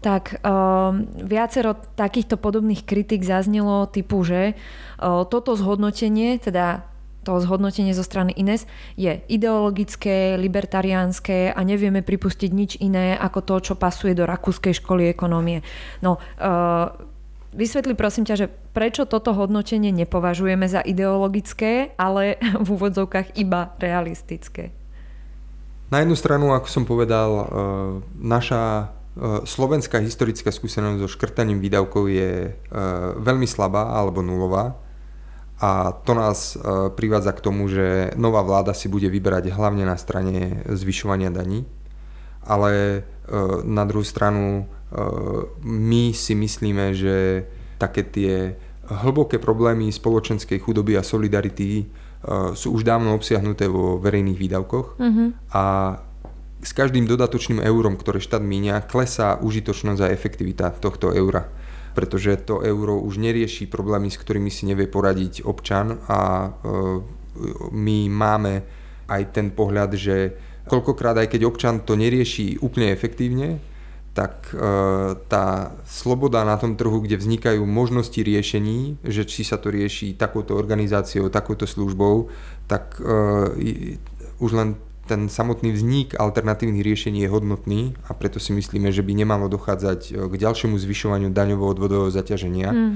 tak um, viacero takýchto podobných kritik zaznelo typu, že uh, toto zhodnotenie, teda to zhodnotenie zo strany Ines je ideologické, libertariánske a nevieme pripustiť nič iné ako to, čo pasuje do rakúskej školy ekonomie. No, uh, Vysvetli prosím ťa, že prečo toto hodnotenie nepovažujeme za ideologické, ale v úvodzovkách iba realistické? Na jednu stranu, ako som povedal, e, naša e, slovenská historická skúsenosť so škrtaním výdavkov je e, veľmi slabá alebo nulová. A to nás privádza k tomu, že nová vláda si bude vyberať hlavne na strane zvyšovania daní. Ale na druhú stranu my si myslíme, že také tie hlboké problémy spoločenskej chudoby a solidarity sú už dávno obsiahnuté vo verejných výdavkoch uh-huh. a s každým dodatočným eurom, ktoré štát míňa, klesá užitočnosť a efektivita tohto eura. Pretože to euro už nerieši problémy, s ktorými si nevie poradiť občan a my máme aj ten pohľad, že koľkokrát aj keď občan to nerieši úplne efektívne, tak e, tá sloboda na tom trhu, kde vznikajú možnosti riešení, že či sa to rieši takouto organizáciou, takouto službou, tak e, už len ten samotný vznik alternatívnych riešení je hodnotný a preto si myslíme, že by nemalo dochádzať e, k ďalšiemu zvyšovaniu daňovo-odvodového zaťaženia, mm.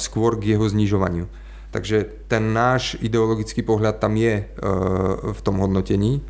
skôr k jeho znižovaniu. Takže ten náš ideologický pohľad tam je v tom hodnotení,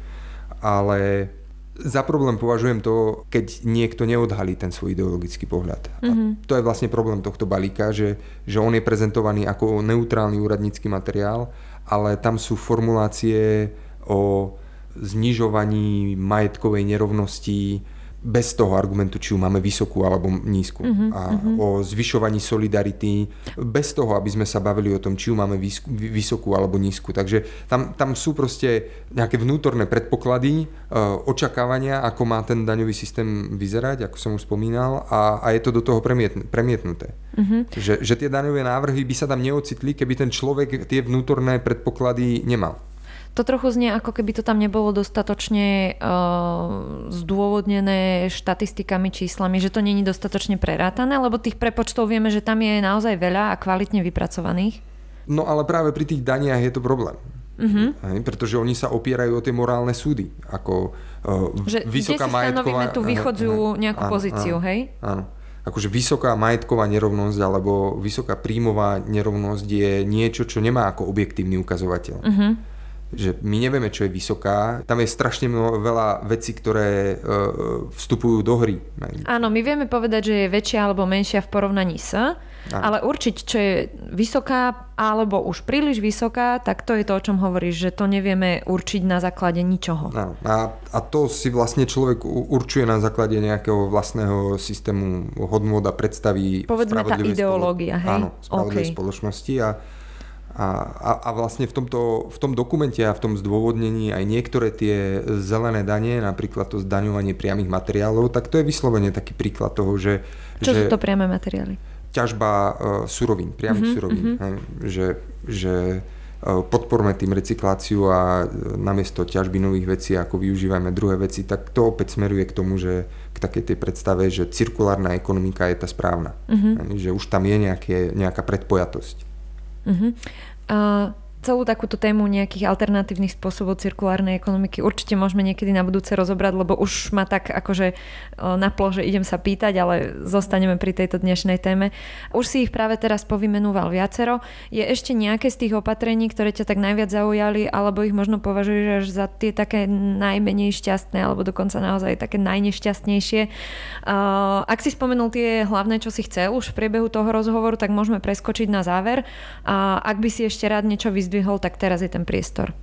ale za problém považujem to, keď niekto neodhalí ten svoj ideologický pohľad. Mm-hmm. A mhm. to je vlastne problém tohto balíka, že, že on je prezentovaný ako neutrálny úradnícky materiál, ale tam sú formulácie o znižovaní majetkovej nerovnosti, bez toho argumentu, či ju máme vysokú alebo nízku. Uh-huh, a uh-huh. o zvyšovaní solidarity, bez toho, aby sme sa bavili o tom, či ju máme vysokú alebo nízku. Takže tam, tam sú proste nejaké vnútorné predpoklady, uh, očakávania, ako má ten daňový systém vyzerať, ako som už spomínal, a, a je to do toho premietn- premietnuté. Uh-huh. Že, že tie daňové návrhy by sa tam neocitli, keby ten človek tie vnútorné predpoklady nemal. To trochu znie, ako keby to tam nebolo dostatočne uh, zdôvodnené štatistikami, číslami, že to není dostatočne prerátané, lebo tých prepočtov vieme, že tam je naozaj veľa a kvalitne vypracovaných. No ale práve pri tých daniach je to problém. Mm-hmm. Hej, pretože oni sa opierajú o tie morálne súdy. Ako uh, že vysoká kde si stanovíme tú nejakú áno, pozíciu, áno, hej? Áno. Akože vysoká majetková nerovnosť alebo vysoká príjmová nerovnosť je niečo, čo nemá ako objektívny ukazovateľ. Mm-hmm že my nevieme, čo je vysoká. Tam je strašne veľa vecí, ktoré uh, vstupujú do hry. Áno, my vieme povedať, že je väčšia alebo menšia v porovnaní s, Áno. ale určiť, čo je vysoká alebo už príliš vysoká, tak to je to, o čom hovoríš, že to nevieme určiť na základe ničoho. Áno. A, a to si vlastne človek určuje na základe nejakého vlastného systému hodnôt a predstaví Povedzme tá ideológia, spolo- hej? Áno, okay. spoločnosti a a, a, a vlastne v, tomto, v tom dokumente a v tom zdôvodnení aj niektoré tie zelené dane, napríklad to zdaňovanie priamých materiálov, tak to je vyslovene taký príklad toho, že... Čo že sú to priame materiály? Ťažba uh, surovín, priamých uh-huh, surovín. Uh-huh. Že, že uh, podporme tým recykláciu a uh, namiesto ťažby nových vecí, ako využívame druhé veci, tak to opäť smeruje k tomu, že k takej tej predstave, že cirkulárna ekonomika je tá správna. Uh-huh. Že už tam je nejaké, nejaká predpojatosť. Uh-huh. Uh, celú takúto tému nejakých alternatívnych spôsobov cirkulárnej ekonomiky určite môžeme niekedy na budúce rozobrať, lebo už ma tak akože naplo, že idem sa pýtať, ale zostaneme pri tejto dnešnej téme. Už si ich práve teraz povymenúval viacero. Je ešte nejaké z tých opatrení, ktoré ťa tak najviac zaujali, alebo ich možno považuješ až za tie také najmenej šťastné, alebo dokonca naozaj také najnešťastnejšie. Ak si spomenul tie hlavné, čo si chcel už v priebehu toho rozhovoru, tak môžeme preskočiť na záver. Ak by si ešte rád niečo vyzdvihol, vyzdvihol, tak teraz je ten priestor.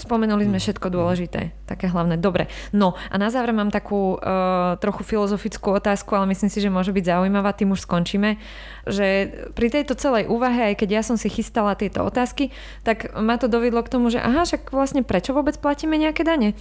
Spomenuli sme mm. všetko dôležité, také hlavné. Dobre, no a na záver mám takú uh, trochu filozofickú otázku, ale myslím si, že môže byť zaujímavá, tým už skončíme, že pri tejto celej úvahe, aj keď ja som si chystala tieto otázky, tak ma to dovedlo k tomu, že aha, však vlastne prečo vôbec platíme nejaké dane?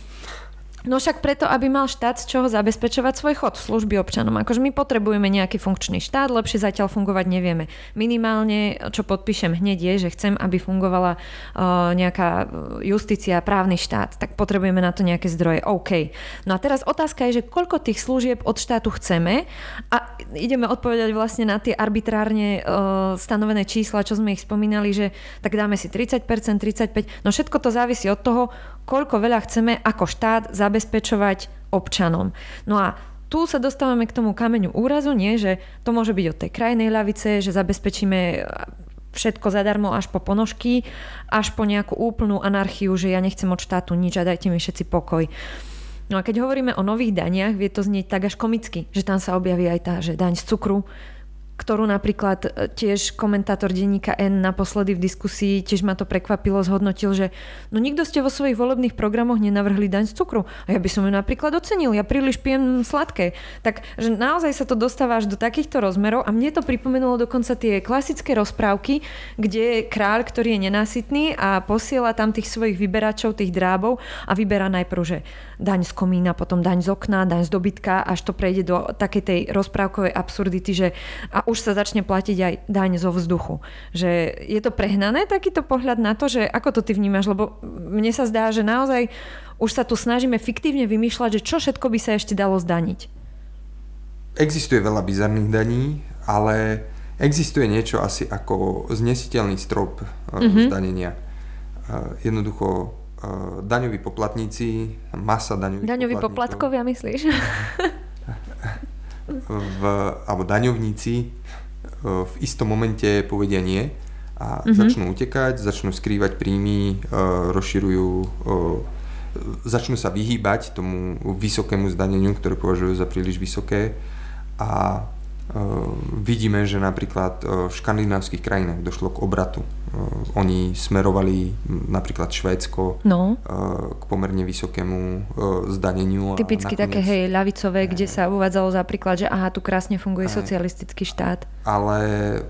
No však preto, aby mal štát z čoho zabezpečovať svoj chod služby občanom. Akože my potrebujeme nejaký funkčný štát, lepšie zatiaľ fungovať nevieme. Minimálne, čo podpíšem hneď je, že chcem, aby fungovala uh, nejaká justícia, právny štát, tak potrebujeme na to nejaké zdroje. OK. No a teraz otázka je, že koľko tých služieb od štátu chceme a ideme odpovedať vlastne na tie arbitrárne uh, stanovené čísla, čo sme ich spomínali, že tak dáme si 30%, 35%, no všetko to závisí od toho, koľko veľa chceme ako štát zabezpečovať občanom. No a tu sa dostávame k tomu kameňu úrazu, nie, že to môže byť od tej krajnej ľavice, že zabezpečíme všetko zadarmo až po ponožky, až po nejakú úplnú anarchiu, že ja nechcem od štátu nič a dajte mi všetci pokoj. No a keď hovoríme o nových daniach, vie to znieť tak až komicky, že tam sa objaví aj tá, že daň z cukru, ktorú napríklad e, tiež komentátor denníka N naposledy v diskusii, tiež ma to prekvapilo, zhodnotil, že no nikto ste vo svojich volebných programoch nenavrhli daň z cukru. A ja by som ju napríklad ocenil, ja príliš pijem sladké. Tak, že naozaj sa to dostáva až do takýchto rozmerov a mne to pripomenulo dokonca tie klasické rozprávky, kde je kráľ, ktorý je nenásytný a posiela tam tých svojich vyberačov, tých drábov a vyberá najprv, že daň z komína, potom daň z okna, daň z dobytka, až to prejde do takej tej rozprávkovej absurdity, že a už sa začne platiť aj daň zo vzduchu. Že je to prehnané takýto pohľad na to, že ako to ty vnímaš, lebo mne sa zdá, že naozaj už sa tu snažíme fiktívne vymýšľať, že čo všetko by sa ešte dalo zdaniť. Existuje veľa bizarných daní, ale existuje niečo asi ako znesiteľný strop mm-hmm. zdanenia. Eh, jednoducho eh, daňoví poplatníci, masa daňových Daňoví poplatkovia, myslíš? v, alebo daňovníci e, v istom momente povedia nie a mm-hmm. začnú utekať, začnú skrývať príjmy, e, rozširujú, e, začnú sa vyhýbať tomu vysokému zdaneniu, ktoré považujú za príliš vysoké a vidíme, že napríklad v škandinávskych krajinách došlo k obratu Eh, oni smerovali napríklad Švédsko no. Eh, k pomerne vysokému eh, zdaneniu. Typicky nakoniec... také hej, ľavicové, kde sa uvádzalo za príklad, že aha, tu krásne funguje socialistický štát. Ale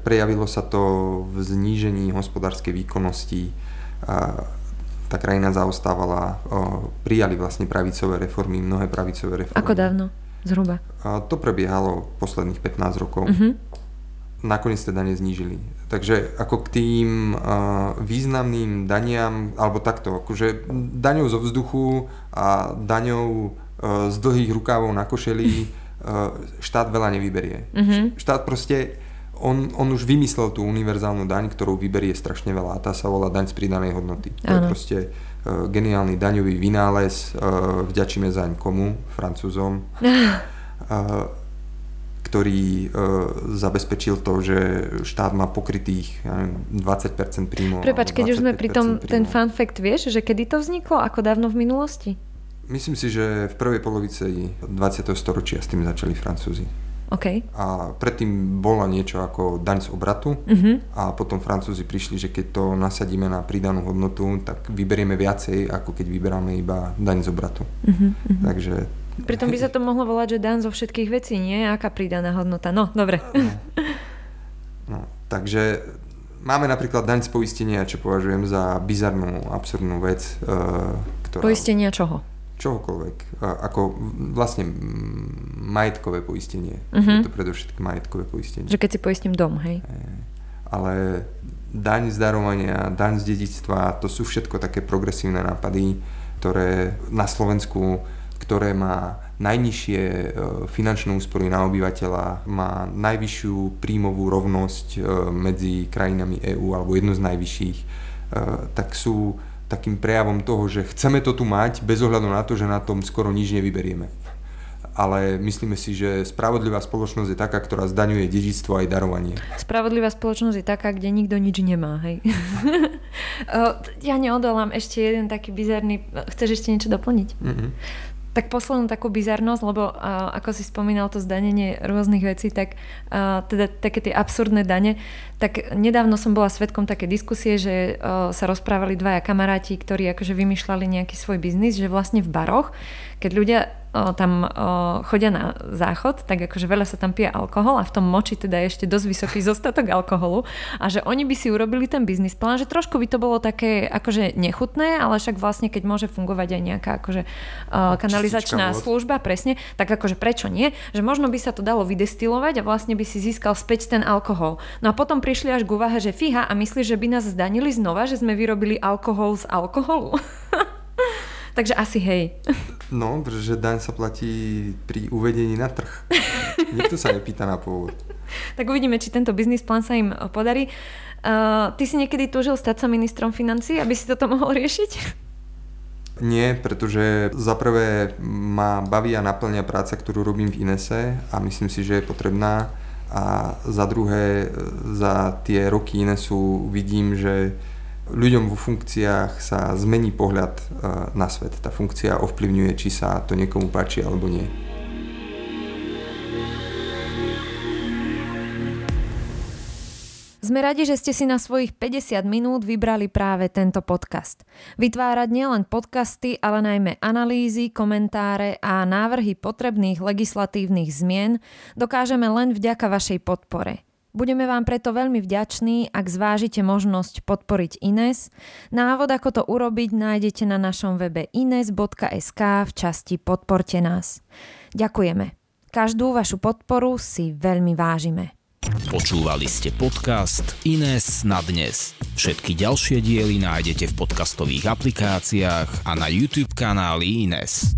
prejavilo sa to v znížení hospodárskej výkonnosti. Tá krajina zaostávala, prijali vlastne pravicové reformy, mnohé pravicové reformy. Ako dávno? Zhruba? To prebiehalo posledných 15 rokov. Uh-huh. Nakoniec teda neznížili Takže ako k tým uh, významným daniam, alebo takto, akože daňou zo vzduchu a daňou uh, z dlhých rukávov na košeli uh, štát veľa nevyberie. Mm-hmm. Štát proste on, on už vymyslel tú univerzálnu daň, ktorú vyberie strašne veľa a tá sa volá daň z pridanej hodnoty. To je proste uh, geniálny daňový vynález, uh, vďačíme zaň komu? Francúzom. uh, ktorý zabezpečil to, že štát má pokrytých ja neviem, 20% príjmov. Prepač, keď už sme pri tom, ten fun fact, vieš, že kedy to vzniklo, ako dávno v minulosti? Myslím si, že v prvej polovici 20. storočia s tým začali Francúzi. Okay. A predtým bola niečo ako daň z obratu uh-huh. a potom Francúzi prišli, že keď to nasadíme na pridanú hodnotu, tak vyberieme viacej, ako keď vyberáme iba daň z obratu. Uh-huh. Takže Pritom by sa to mohlo volať, že dan zo všetkých vecí, nie? Aká pridaná hodnota? No, dobre. No, no, takže máme napríklad daň z poistenia, čo považujem za bizarnú, absurdnú vec. Uh, ktorá... Poistenia čoho? Čohokoľvek. Ako vlastne majetkové poistenie. Uh-huh. Je to predovšetkým majetkové poistenie. Že keď si poistím dom, hej? Ale daň z darovania, daň z dedictva, to sú všetko také progresívne nápady, ktoré na Slovensku ktoré má najnižšie e, finančné úspory na obyvateľa, má najvyššiu príjmovú rovnosť e, medzi krajinami EÚ alebo jednu z najvyšších, e, tak sú takým prejavom toho, že chceme to tu mať bez ohľadu na to, že na tom skoro nič nevyberieme. Ale myslíme si, že spravodlivá spoločnosť je taká, ktorá zdaňuje dedičstvo aj darovanie. Spravodlivá spoločnosť je taká, kde nikto nič nemá, hej. ja neodolám ešte jeden taký bizarný... Chceš ešte niečo doplniť? Mm-hmm. Tak poslednú takú bizarnosť, lebo uh, ako si spomínal to zdanenie rôznych vecí, tak uh, teda také tie absurdné dane, tak nedávno som bola svetkom také diskusie, že uh, sa rozprávali dvaja kamaráti, ktorí akože vymýšľali nejaký svoj biznis, že vlastne v baroch, keď ľudia o, tam o, chodia na záchod, tak akože veľa sa tam pije alkohol a v tom moči teda je ešte dosť vysoký zostatok alkoholu a že oni by si urobili ten biznis plán, že trošku by to bolo také akože nechutné, ale však vlastne keď môže fungovať aj nejaká akože o, kanalizačná služba, presne, tak akože prečo nie? Že možno by sa to dalo vydestilovať a vlastne by si získal späť ten alkohol. No a potom prišli až k úvahe, že fíha a myslíš, že by nás zdanili znova, že sme vyrobili alkohol z alkoholu? Takže asi hej. No, pretože daň sa platí pri uvedení na trh. Nikto sa nepýta na pôvod. tak uvidíme, či tento biznis plán sa im podarí. Uh, ty si niekedy túžil stať sa ministrom financí, aby si toto mohol riešiť? Nie, pretože za prvé ma baví a naplňa práca, ktorú robím v Inese a myslím si, že je potrebná. A za druhé, za tie roky Inesu vidím, že ľuďom vo funkciách sa zmení pohľad e, na svet. Tá funkcia ovplyvňuje, či sa to niekomu páči alebo nie. Sme radi, že ste si na svojich 50 minút vybrali práve tento podcast. Vytvárať nielen podcasty, ale najmä analýzy, komentáre a návrhy potrebných legislatívnych zmien dokážeme len vďaka vašej podpore – Budeme vám preto veľmi vďační, ak zvážite možnosť podporiť Ines. Návod, ako to urobiť, nájdete na našom webe ines.sk v časti Podporte nás. Ďakujeme. Každú vašu podporu si veľmi vážime. Počúvali ste podcast Ines na dnes. Všetky ďalšie diely nájdete v podcastových aplikáciách a na YouTube kanáli Ines.